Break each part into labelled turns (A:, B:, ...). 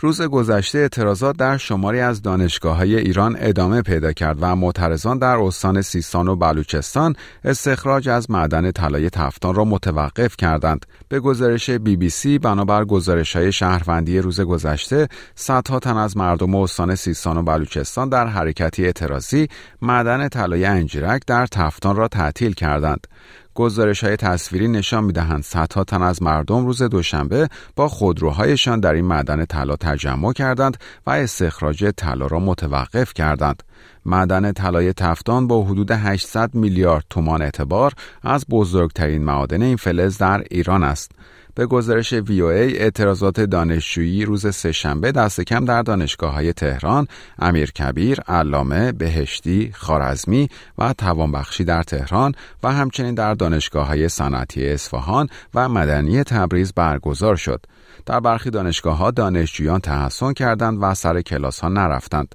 A: روز گذشته اعتراضات در شماری از دانشگاه های ایران ادامه پیدا کرد و معترضان در استان سیستان و بلوچستان استخراج از معدن طلای تفتان را متوقف کردند. به گزارش بی بی سی بنابر گزارش های شهروندی روز گذشته صدها تن از مردم استان سیستان و بلوچستان در حرکتی اعتراضی معدن طلای انجیرک در تفتان را تعطیل کردند. گزارش های تصویری نشان می‌دهند صدها تن از مردم روز دوشنبه با خودروهایشان در این معدن طلا تجمع کردند و استخراج طلا را متوقف کردند. معدن طلای تفتان با حدود 800 میلیارد تومان اعتبار از بزرگترین معادن این فلز در ایران است. به گزارش وی ای اعتراضات دانشجویی روز سهشنبه دست کم در دانشگاه های تهران، امیرکبیر، علامه، بهشتی، خارزمی و توانبخشی در تهران و همچنین در دانشگاه های صنعتی اصفهان و مدنی تبریز برگزار شد. در برخی دانشگاه ها دانشجویان تحسن کردند و سر کلاس ها نرفتند.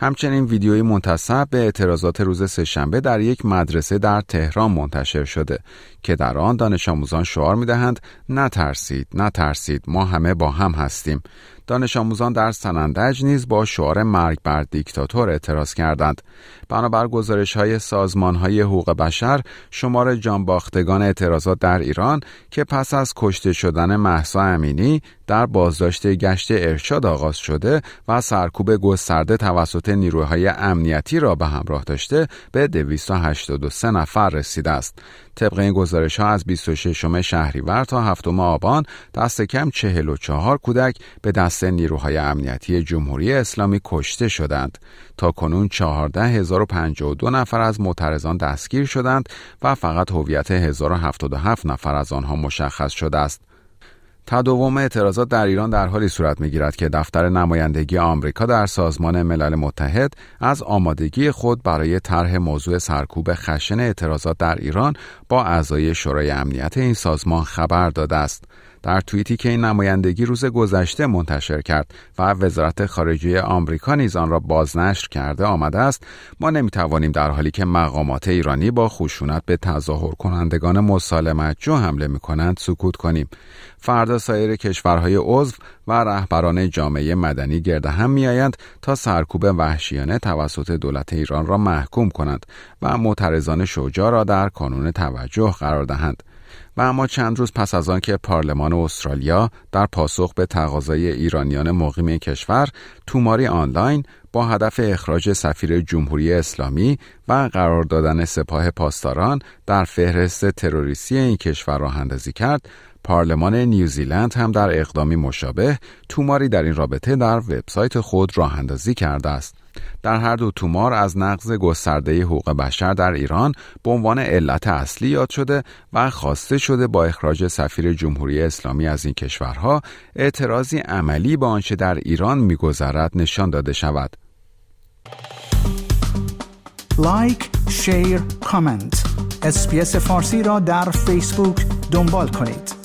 A: همچنین ویدیوی منتصب به اعتراضات روز سهشنبه در یک مدرسه در تهران منتشر شده که در آن دانش آموزان شعار می‌دهند نترسید نترسید ما همه با هم هستیم. دانش آموزان در سنندج نیز با شعار مرگ بر دیکتاتور اعتراض کردند. بنابر گزارش های سازمان های حقوق بشر شمار جانباختگان اعتراضات در ایران که پس از کشته شدن محسا امینی در بازداشت گشت ارشاد آغاز شده و سرکوب گسترده توسط نیروهای امنیتی را به همراه داشته به 283 نفر رسیده است. طبق این گزارش ها از 26 شهریور تا 7 آبان دست کم 44 کودک به دست نیروهای امنیتی جمهوری اسلامی کشته شدند. تا کنون 14052 نفر از معترضان دستگیر شدند و فقط هویت 1077 نفر از آنها مشخص شده است. تداوم اعتراضات در ایران در حالی صورت می‌گیرد که دفتر نمایندگی آمریکا در سازمان ملل متحد از آمادگی خود برای طرح موضوع سرکوب خشن اعتراضات در ایران با اعضای شورای امنیت این سازمان خبر داده است. در توییتی که این نمایندگی روز گذشته منتشر کرد و وزارت خارجه آمریکا نیز آن را بازنشر کرده آمده است ما نمی‌توانیم در حالی که مقامات ایرانی با خشونت به تظاهر کنندگان مسالمت جو حمله می کنند سکوت کنیم. فردا سایر کشورهای عضو و رهبران جامعه مدنی گرد هم میآیند تا سرکوب وحشیانه توسط دولت ایران را محکوم کنند و معترضان شجاع را در کانون توجه قرار دهند. و اما چند روز پس از آنکه پارلمان استرالیا در پاسخ به تقاضای ایرانیان مقیم کشور توماری آنلاین با هدف اخراج سفیر جمهوری اسلامی و قرار دادن سپاه پاسداران در فهرست تروریستی این کشور راه اندازی کرد پارلمان نیوزیلند هم در اقدامی مشابه توماری در این رابطه در وبسایت خود راه اندازی کرده است. در هر دو تومار از نقض گسترده حقوق بشر در ایران به عنوان علت اصلی یاد شده و خواسته شده با اخراج سفیر جمهوری اسلامی از این کشورها اعتراضی عملی به آنچه در ایران میگذرد نشان داده شود.
B: لایک، شیر، کامنت. اسپیس فارسی را در فیسبوک دنبال کنید.